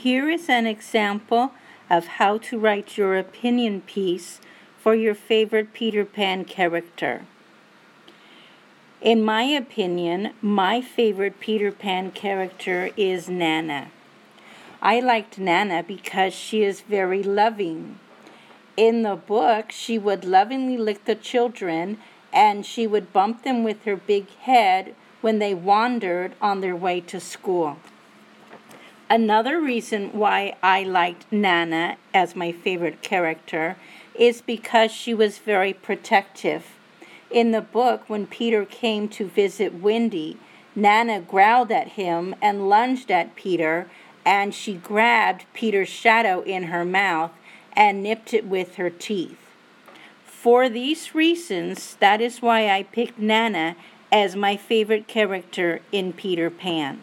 Here is an example of how to write your opinion piece for your favorite Peter Pan character. In my opinion, my favorite Peter Pan character is Nana. I liked Nana because she is very loving. In the book, she would lovingly lick the children and she would bump them with her big head when they wandered on their way to school. Another reason why I liked Nana as my favorite character is because she was very protective. In the book, when Peter came to visit Wendy, Nana growled at him and lunged at Peter, and she grabbed Peter's shadow in her mouth and nipped it with her teeth. For these reasons, that is why I picked Nana as my favorite character in Peter Pan.